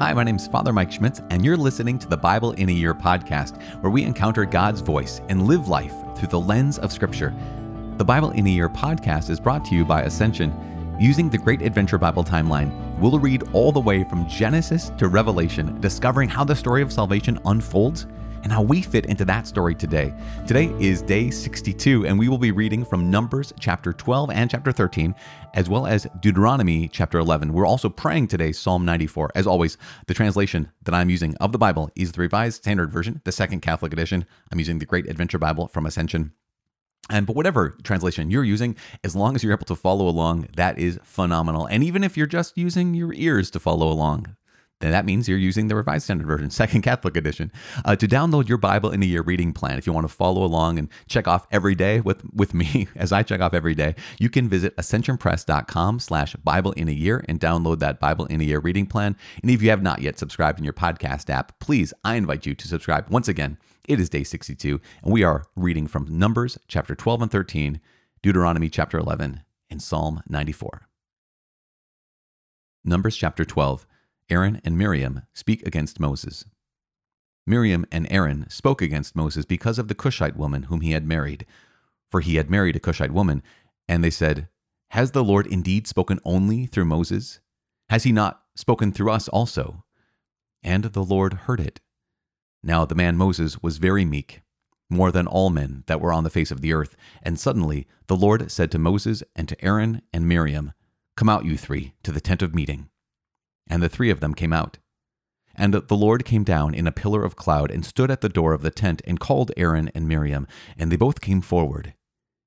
Hi, my name is Father Mike Schmitz, and you're listening to the Bible in a Year podcast, where we encounter God's voice and live life through the lens of Scripture. The Bible in a Year podcast is brought to you by Ascension. Using the Great Adventure Bible timeline, we'll read all the way from Genesis to Revelation, discovering how the story of salvation unfolds and how we fit into that story today. Today is day 62, and we will be reading from Numbers chapter 12 and chapter 13, as well as Deuteronomy chapter 11. We're also praying today Psalm 94. As always, the translation that I'm using of the Bible is the Revised Standard Version, the Second Catholic Edition. I'm using the Great Adventure Bible from Ascension. And but whatever translation you're using, as long as you're able to follow along, that is phenomenal. And even if you're just using your ears to follow along, then that means you're using the Revised Standard Version, Second Catholic Edition. Uh, to download your Bible in a Year reading plan, if you want to follow along and check off every day with, with me as I check off every day, you can visit ascensionpress.com slash Bible in a Year and download that Bible in a Year reading plan. And if you have not yet subscribed in your podcast app, please, I invite you to subscribe. Once again, it is day 62, and we are reading from Numbers chapter 12 and 13, Deuteronomy chapter 11, and Psalm 94. Numbers chapter 12 Aaron and Miriam speak against Moses. Miriam and Aaron spoke against Moses because of the Cushite woman whom he had married, for he had married a Cushite woman, and they said, Has the Lord indeed spoken only through Moses? Has he not spoken through us also? And the Lord heard it. Now the man Moses was very meek, more than all men that were on the face of the earth. And suddenly the Lord said to Moses and to Aaron and Miriam, Come out, you three, to the tent of meeting. And the three of them came out. And the Lord came down in a pillar of cloud and stood at the door of the tent and called Aaron and Miriam, and they both came forward.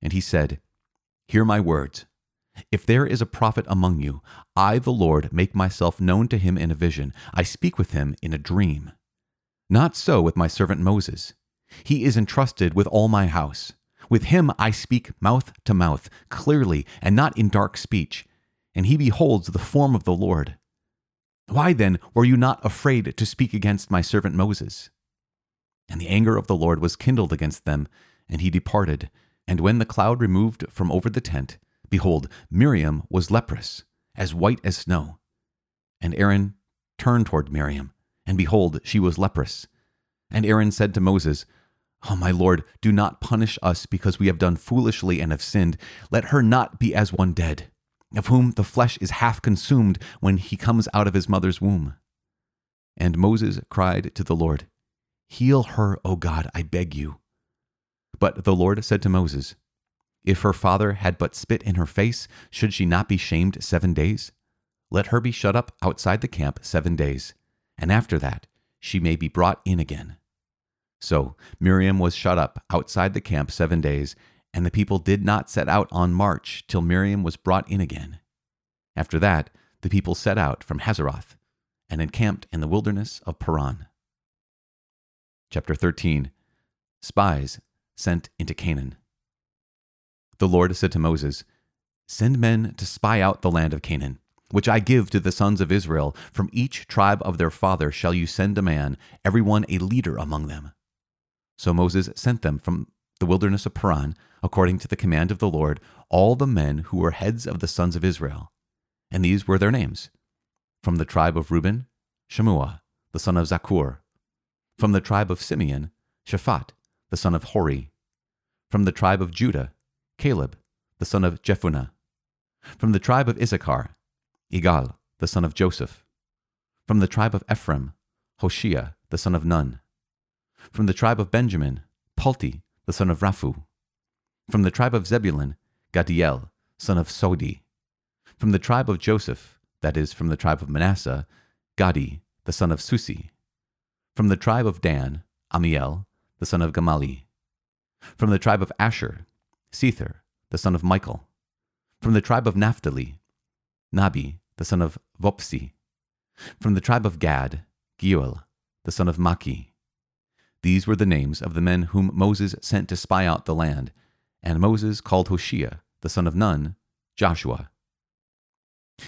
And he said, Hear my words. If there is a prophet among you, I, the Lord, make myself known to him in a vision. I speak with him in a dream. Not so with my servant Moses. He is entrusted with all my house. With him I speak mouth to mouth, clearly, and not in dark speech. And he beholds the form of the Lord. Why then were you not afraid to speak against my servant Moses? And the anger of the Lord was kindled against them, and he departed. And when the cloud removed from over the tent, behold, Miriam was leprous, as white as snow. And Aaron turned toward Miriam, and behold, she was leprous. And Aaron said to Moses, Oh, my Lord, do not punish us because we have done foolishly and have sinned. Let her not be as one dead of whom the flesh is half consumed when he comes out of his mother's womb. And Moses cried to the Lord, Heal her, O God, I beg you. But the Lord said to Moses, If her father had but spit in her face, should she not be shamed seven days? Let her be shut up outside the camp seven days, and after that she may be brought in again. So Miriam was shut up outside the camp seven days, and the people did not set out on march till Miriam was brought in again. After that, the people set out from Hazeroth and encamped in the wilderness of Paran. Chapter 13 Spies sent into Canaan. The Lord said to Moses, Send men to spy out the land of Canaan, which I give to the sons of Israel. From each tribe of their father shall you send a man, every one a leader among them. So Moses sent them from the wilderness of Paran, according to the command of the Lord, all the men who were heads of the sons of Israel. And these were their names From the tribe of Reuben, Shammua, the son of Zaccur. From the tribe of Simeon, Shaphat, the son of Hori. From the tribe of Judah, Caleb, the son of Jephunneh. From the tribe of Issachar, Igal, the son of Joseph. From the tribe of Ephraim, Hoshea, the son of Nun. From the tribe of Benjamin, Palti, the son of Raphu. From the tribe of Zebulun, Gaddiel, son of Sodi. From the tribe of Joseph, that is, from the tribe of Manasseh, Gaddi, the son of Susi. From the tribe of Dan, Ammiel, the son of Gemalli. From the tribe of Asher, Sethur, the son of Michael. From the tribe of Naphtali, Nahbi, the son of Vophsi. From the tribe of Gad, Geuel, the son of Machi. These were the names of the men whom Moses sent to spy out the land, and Moses called Hoshea, the son of Nun, Joshua.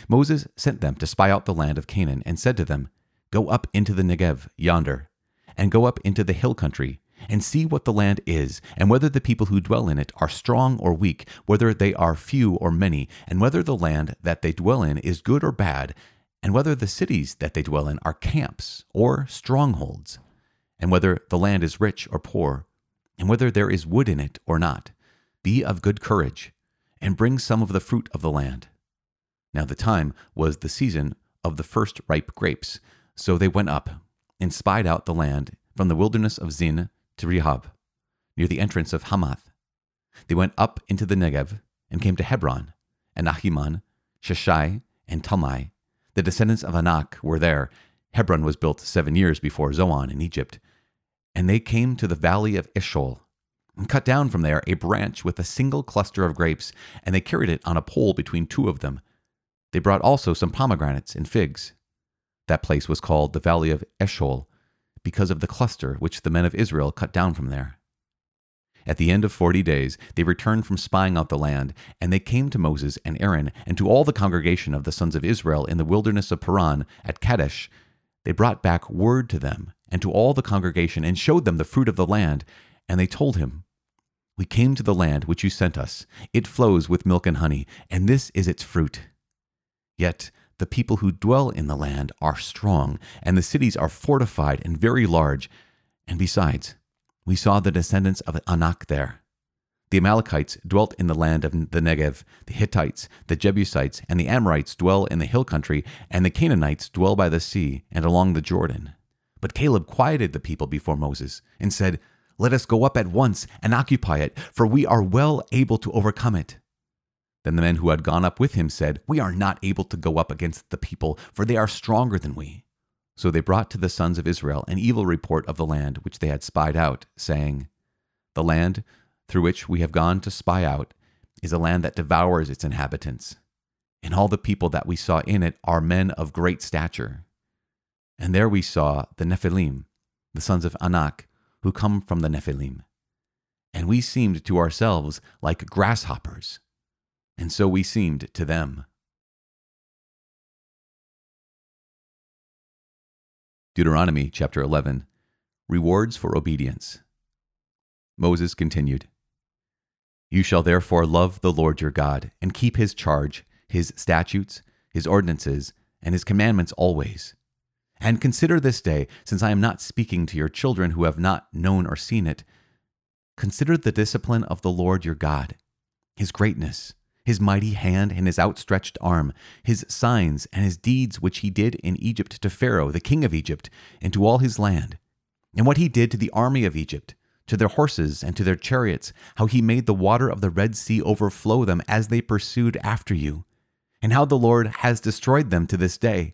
Moses sent them to spy out the land of Canaan, and said to them, Go up into the Negev yonder, and go up into the hill country, and see what the land is, and whether the people who dwell in it are strong or weak, whether they are few or many, and whether the land that they dwell in is good or bad, and whether the cities that they dwell in are camps or strongholds, and whether the land is rich or poor, and whether there is wood in it or not. Be of good courage, and bring some of the fruit of the land. Now the time was the season of the first ripe grapes, so they went up and spied out the land from the wilderness of Zin to Rehob, near the entrance of Hamath. They went up into the Negev and came to Hebron, and Ahiman, Sheshai, and Talmai. The descendants of Anak were there. Hebron was built seven years before Zoan in Egypt. And they came to the valley of Eshcol, and cut down from there a branch with a single cluster of grapes, and they carried it on a pole between two of them. They brought also some pomegranates and figs. That place was called the valley of Eshcol, because of the cluster which the men of Israel cut down from there. At the end of forty days, they returned from spying out the land, and they came to Moses and Aaron and to all the congregation of the sons of Israel in the wilderness of Paran at Kadesh. They brought back word to them and to all the congregation and showed them the fruit of the land. And they told him, We came to the land which you sent us. It flows with milk and honey, and this is its fruit. Yet the people who dwell in the land are strong, and the cities are fortified and very large. And besides, we saw the descendants of Anak there. The Amalekites dwelt in the land of the Negev, the Hittites, the Jebusites, and the Amorites dwell in the hill country, and the Canaanites dwell by the sea and along the Jordan. But Caleb quieted the people before Moses and said, Let us go up at once and occupy it, for we are well able to overcome it. Then the men who had gone up with him said, We are not able to go up against the people, for they are stronger than we. So they brought to the sons of Israel an evil report of the land which they had spied out, saying, The land through which we have gone to spy out is a land that devours its inhabitants, and all the people that we saw in it are men of great stature. And there we saw the Nephilim, the sons of Anak, who come from the Nephilim. And we seemed to ourselves like grasshoppers, and so we seemed to them. Deuteronomy chapter 11 Rewards for Obedience. Moses continued You shall therefore love the Lord your God, and keep his charge, his statutes, his ordinances, and his commandments always. And consider this day, since I am not speaking to your children who have not known or seen it, consider the discipline of the Lord your God, his greatness his mighty hand and his outstretched arm, his signs and his deeds which he did in Egypt to Pharaoh, the king of Egypt, and to all his land, and what he did to the army of Egypt, to their horses and to their chariots, how he made the water of the Red Sea overflow them as they pursued after you, and how the Lord has destroyed them to this day,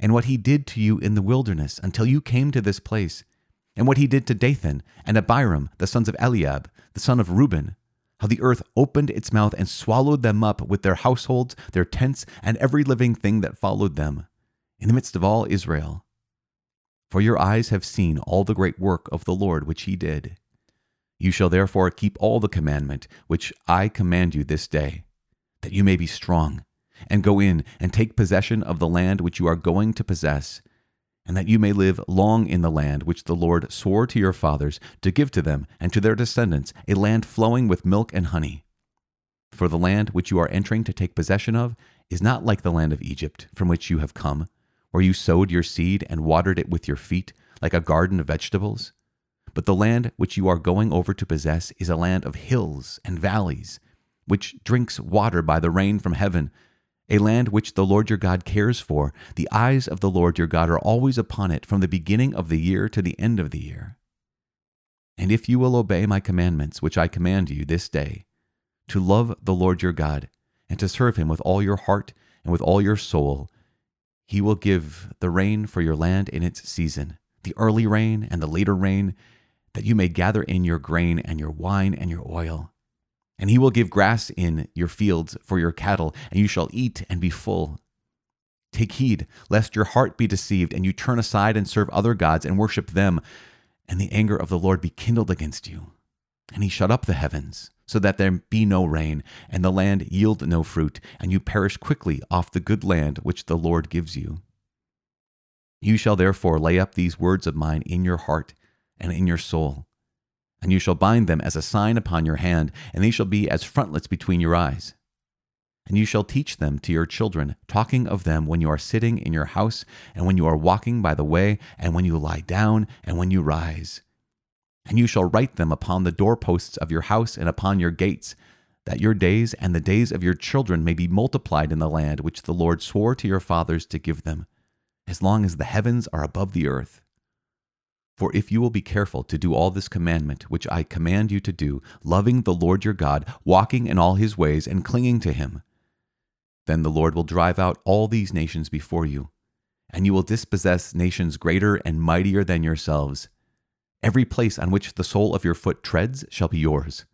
and what he did to you in the wilderness until you came to this place, and what he did to Dathan and Abiram, the sons of Eliab, the son of Reuben, how the earth opened its mouth and swallowed them up with their households, their tents, and every living thing that followed them, in the midst of all Israel. For your eyes have seen all the great work of the Lord which he did. You shall therefore keep all the commandment which I command you this day, that you may be strong, and go in and take possession of the land which you are going to possess, and that you may live long in the land which the Lord swore to your fathers to give to them and to their descendants, a land flowing with milk and honey. For the land which you are entering to take possession of is not like the land of Egypt, from which you have come, where you sowed your seed and watered it with your feet, like a garden of vegetables. But the land which you are going over to possess is a land of hills and valleys, which drinks water by the rain from heaven a land which the Lord your God cares for. The eyes of the Lord your God are always upon it from the beginning of the year to the end of the year. And if you will obey my commandments, which I command you this day, to love the Lord your God, and to serve him with all your heart and with all your soul, he will give the rain for your land in its season, the early rain and the later rain, that you may gather in your grain and your wine and your oil and he will give grass in your fields for your cattle, and you shall eat and be full. Take heed, lest your heart be deceived, and you turn aside and serve other gods and worship them, and the anger of the Lord be kindled against you. And he shut up the heavens, so that there be no rain, and the land yield no fruit, and you perish quickly off the good land which the Lord gives you. You shall therefore lay up these words of mine in your heart and in your soul and you shall bind them as a sign upon your hand, and they shall be as frontlets between your eyes. and you shall teach them to your children, talking of them when you are sitting in your house, and when you are walking by the way, and when you lie down, and when you rise. And you shall write them upon the doorposts of your house and upon your gates, that your days and the days of your children may be multiplied in the land which the Lord swore to your fathers to give them, as long as the heavens are above the earth. For if you will be careful to do all this commandment which I command you to do, loving the Lord your God, walking in all his ways, and clinging to him, then the Lord will drive out all these nations before you, and you will dispossess nations greater and mightier than yourselves. Every place on which the sole of your foot treads shall be yours.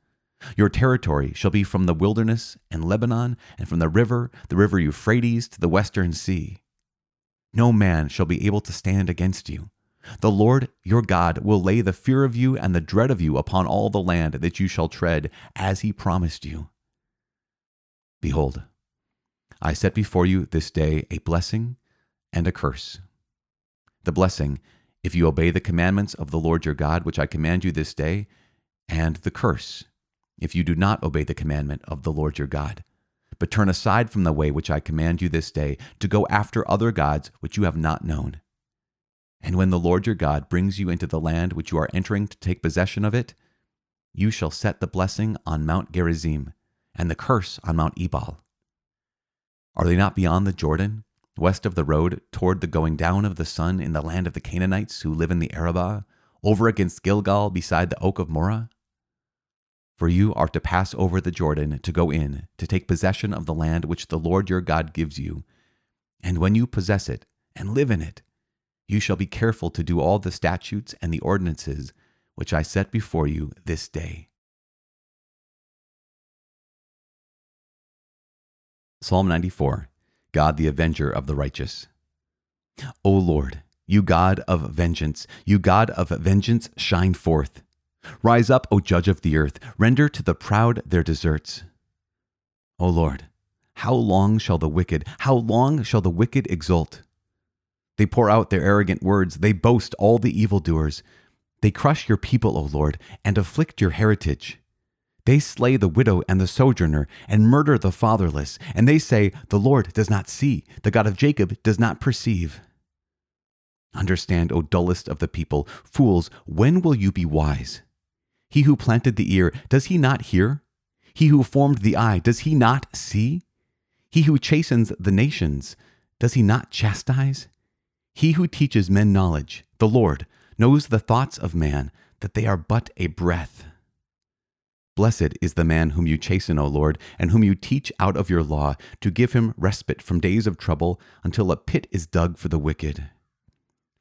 Your territory shall be from the wilderness and Lebanon, and from the river, the river Euphrates, to the western sea. No man shall be able to stand against you the Lord your God will lay the fear of you and the dread of you upon all the land that you shall tread, as he promised you. Behold, I set before you this day a blessing and a curse. The blessing, if you obey the commandments of the Lord your God, which I command you this day, and the curse, if you do not obey the commandment of the Lord your God, but turn aside from the way which I command you this day, to go after other gods which you have not known. And when the Lord your God brings you into the land which you are entering to take possession of it, you shall set the blessing on Mount Gerizim, and the curse on Mount Ebal. Are they not beyond the Jordan, west of the road, toward the going down of the sun in the land of the Canaanites who live in the Arabah, over against Gilgal beside the oak of Moreh? For you are to pass over the Jordan to go in, to take possession of the land which the Lord your God gives you. And when you possess it, and live in it, you shall be careful to do all the statutes and the ordinances which I set before you this day. Psalm 94 God the Avenger of the Righteous. O Lord, you God of vengeance, you God of vengeance, shine forth. Rise up, O Judge of the earth, render to the proud their deserts. O Lord, how long shall the wicked, how long shall the wicked exult? They pour out their arrogant words. They boast all the evildoers. They crush your people, O Lord, and afflict your heritage. They slay the widow and the sojourner, and murder the fatherless. And they say, The Lord does not see, the God of Jacob does not perceive. Understand, O dullest of the people, fools, when will you be wise? He who planted the ear, does he not hear? He who formed the eye, does he not see? He who chastens the nations, does he not chastise? He who teaches men knowledge, the Lord, knows the thoughts of man, that they are but a breath. Blessed is the man whom you chasten, O Lord, and whom you teach out of your law, to give him respite from days of trouble, until a pit is dug for the wicked.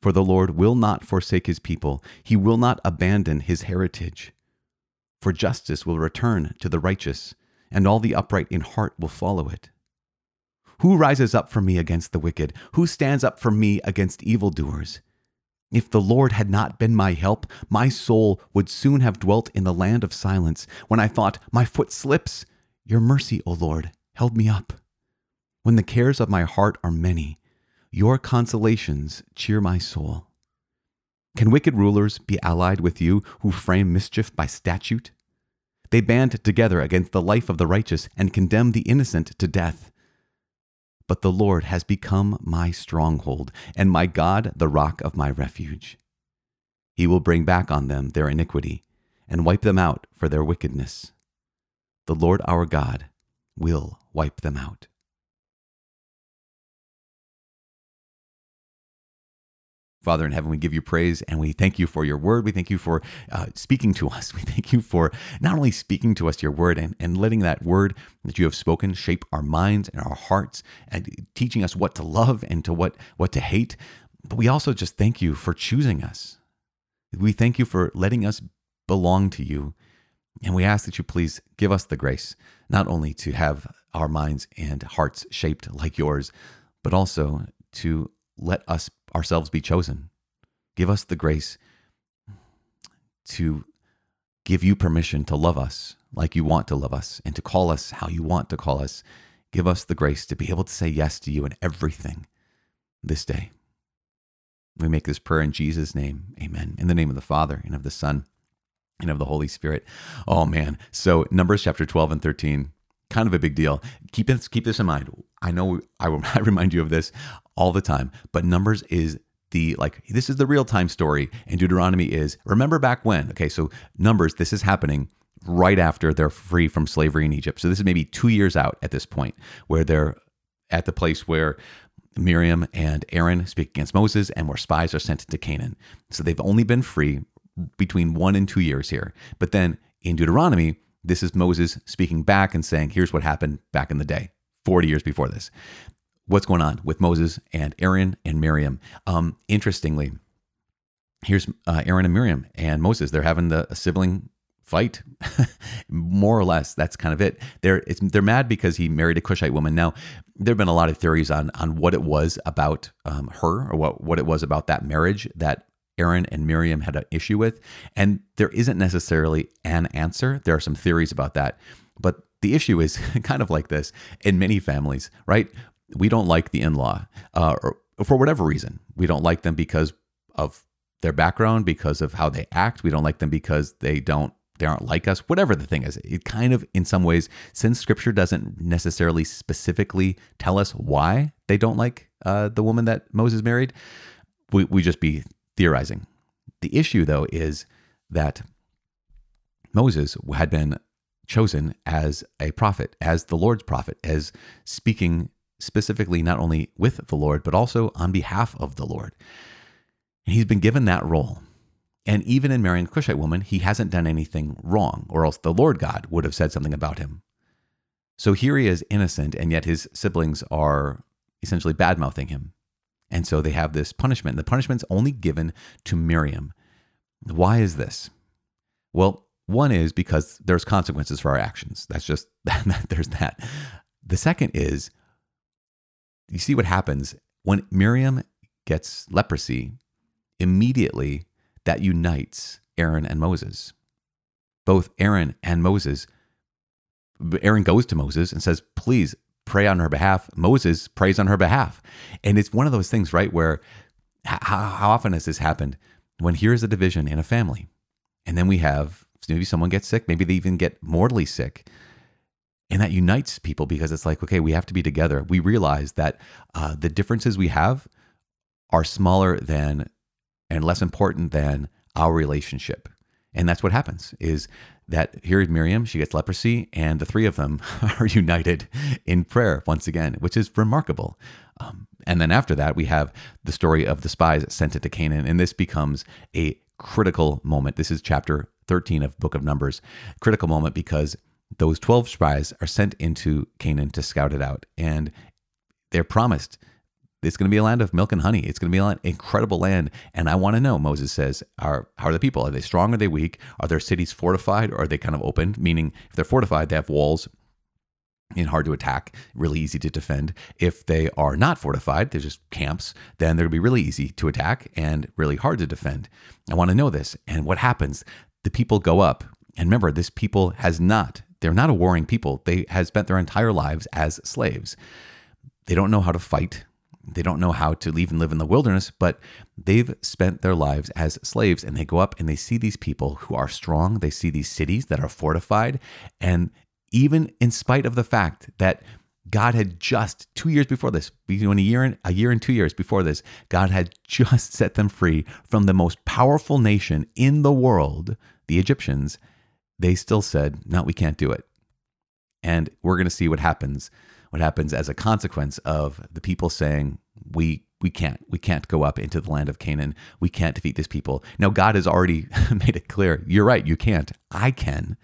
For the Lord will not forsake his people, he will not abandon his heritage. For justice will return to the righteous, and all the upright in heart will follow it. Who rises up for me against the wicked? Who stands up for me against evildoers? If the Lord had not been my help, my soul would soon have dwelt in the land of silence. When I thought, My foot slips, your mercy, O Lord, held me up. When the cares of my heart are many, your consolations cheer my soul. Can wicked rulers be allied with you who frame mischief by statute? They band together against the life of the righteous and condemn the innocent to death. But the Lord has become my stronghold, and my God the rock of my refuge. He will bring back on them their iniquity, and wipe them out for their wickedness. The Lord our God will wipe them out. Father in heaven, we give you praise and we thank you for your word. We thank you for uh, speaking to us. We thank you for not only speaking to us your word and, and letting that word that you have spoken shape our minds and our hearts and teaching us what to love and to what, what to hate, but we also just thank you for choosing us. We thank you for letting us belong to you. And we ask that you please give us the grace, not only to have our minds and hearts shaped like yours, but also to let us ourselves be chosen. Give us the grace to give you permission to love us like you want to love us and to call us how you want to call us. Give us the grace to be able to say yes to you in everything this day. We make this prayer in Jesus' name. Amen. In the name of the Father and of the Son and of the Holy Spirit. Oh, man. So, Numbers chapter 12 and 13 kind of a big deal. Keep this, keep this in mind. I know I, will I remind you of this all the time, but Numbers is the like this is the real time story, and Deuteronomy is remember back when. Okay, so Numbers, this is happening right after they're free from slavery in Egypt. So this is maybe two years out at this point, where they're at the place where Miriam and Aaron speak against Moses, and where spies are sent into Canaan. So they've only been free between one and two years here. But then in Deuteronomy, this is Moses speaking back and saying, here's what happened back in the day, 40 years before this. What's going on with Moses and Aaron and Miriam? Um, interestingly, here's uh, Aaron and Miriam and Moses. They're having the, a sibling fight, more or less. That's kind of it. They're they're mad because he married a Cushite woman. Now, there have been a lot of theories on on what it was about um, her or what what it was about that marriage that Aaron and Miriam had an issue with. And there isn't necessarily an answer. There are some theories about that. But the issue is kind of like this in many families, right? We don't like the in law uh, for whatever reason. We don't like them because of their background, because of how they act. We don't like them because they don't they aren't like us, whatever the thing is. It kind of, in some ways, since scripture doesn't necessarily specifically tell us why they don't like uh, the woman that Moses married, we, we just be theorizing. The issue, though, is that Moses had been chosen as a prophet, as the Lord's prophet, as speaking specifically not only with the Lord, but also on behalf of the Lord. And he's been given that role. And even in marrying a Cushite woman, he hasn't done anything wrong, or else the Lord God would have said something about him. So here he is innocent, and yet his siblings are essentially bad mouthing him. And so they have this punishment. The punishment's only given to Miriam. Why is this? Well, one is because there's consequences for our actions. That's just, that there's that. The second is, you see what happens when Miriam gets leprosy, immediately that unites Aaron and Moses. Both Aaron and Moses, Aaron goes to Moses and says, Please pray on her behalf. Moses prays on her behalf. And it's one of those things, right, where how, how often has this happened when here's a division in a family? And then we have maybe someone gets sick, maybe they even get mortally sick. And that unites people because it's like, okay, we have to be together. We realize that uh, the differences we have are smaller than and less important than our relationship. And that's what happens is that here is Miriam, she gets leprosy, and the three of them are united in prayer once again, which is remarkable. Um, and then after that, we have the story of the spies sent into Canaan, and this becomes a critical moment. This is chapter 13 of Book of Numbers. Critical moment because those 12 spies are sent into Canaan to scout it out, and they're promised it's going to be a land of milk and honey. It's going to be an incredible land. And I want to know, Moses says, are, how are the people? Are they strong? Are they weak? Are their cities fortified or are they kind of open? Meaning, if they're fortified, they have walls and hard to attack, really easy to defend. If they are not fortified, they're just camps, then they're going to be really easy to attack and really hard to defend. I want to know this. And what happens? The people go up. And remember, this people has not, they're not a warring people. They have spent their entire lives as slaves. They don't know how to fight they don't know how to leave and live in the wilderness, but they've spent their lives as slaves and they go up and they see these people who are strong. They see these cities that are fortified. And even in spite of the fact that God had just two years before this, between a year and a year and two years before this, God had just set them free from the most powerful nation in the world, the Egyptians. They still said, "No, we can't do it." And we're going to see what happens what happens as a consequence of the people saying, we we can't we can't go up into the land of Canaan. We can't defeat these people. Now God has already made it clear. You're right, you can't. I can.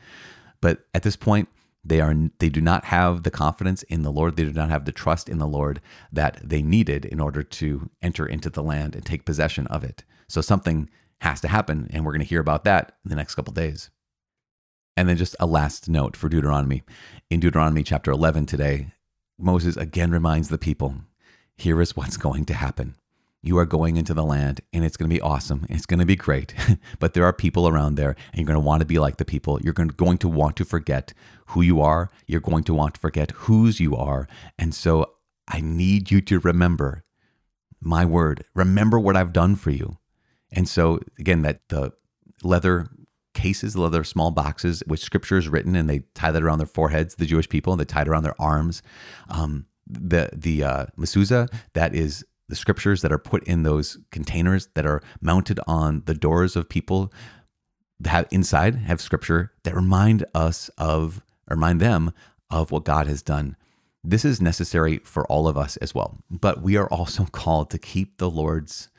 But at this point, they are they do not have the confidence in the Lord. They do not have the trust in the Lord that they needed in order to enter into the land and take possession of it. So something has to happen, and we're going to hear about that in the next couple days. And then just a last note for Deuteronomy. In Deuteronomy chapter 11 today, Moses again reminds the people here is what's going to happen. You are going into the land and it's going to be awesome. It's going to be great. but there are people around there and you're going to want to be like the people. You're going to want to forget who you are. You're going to want to forget whose you are. And so I need you to remember my word. Remember what I've done for you. And so again, that the leather cases, leather small boxes with scriptures written, and they tie that around their foreheads. The Jewish people, and they tie it around their arms. Um, the the uh, mezuzah that is the scriptures that are put in those containers that are mounted on the doors of people that have inside have scripture that remind us of remind them of what God has done. This is necessary for all of us as well. But we are also called to keep the Lord's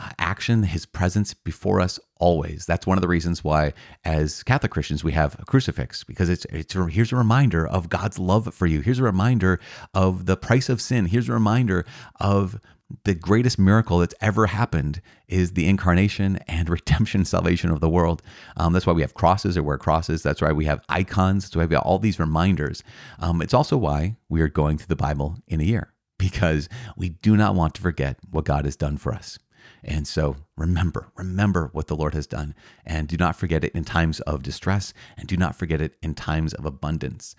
uh, action, his presence before us always. That's one of the reasons why, as Catholic Christians, we have a crucifix because it's it's here's a reminder of God's love for you. Here's a reminder of the price of sin. Here's a reminder of the greatest miracle that's ever happened is the incarnation and redemption, salvation of the world. Um, that's why we have crosses or wear crosses. That's why we have icons. That's why we have all these reminders. Um, it's also why we are going through the Bible in a year because we do not want to forget what God has done for us. And so remember, remember what the Lord has done and do not forget it in times of distress and do not forget it in times of abundance.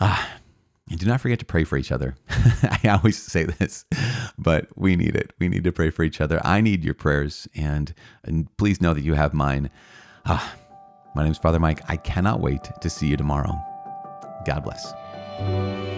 Ah, and do not forget to pray for each other. I always say this, but we need it. We need to pray for each other. I need your prayers, and, and please know that you have mine. Ah, my name is Father Mike. I cannot wait to see you tomorrow. God bless.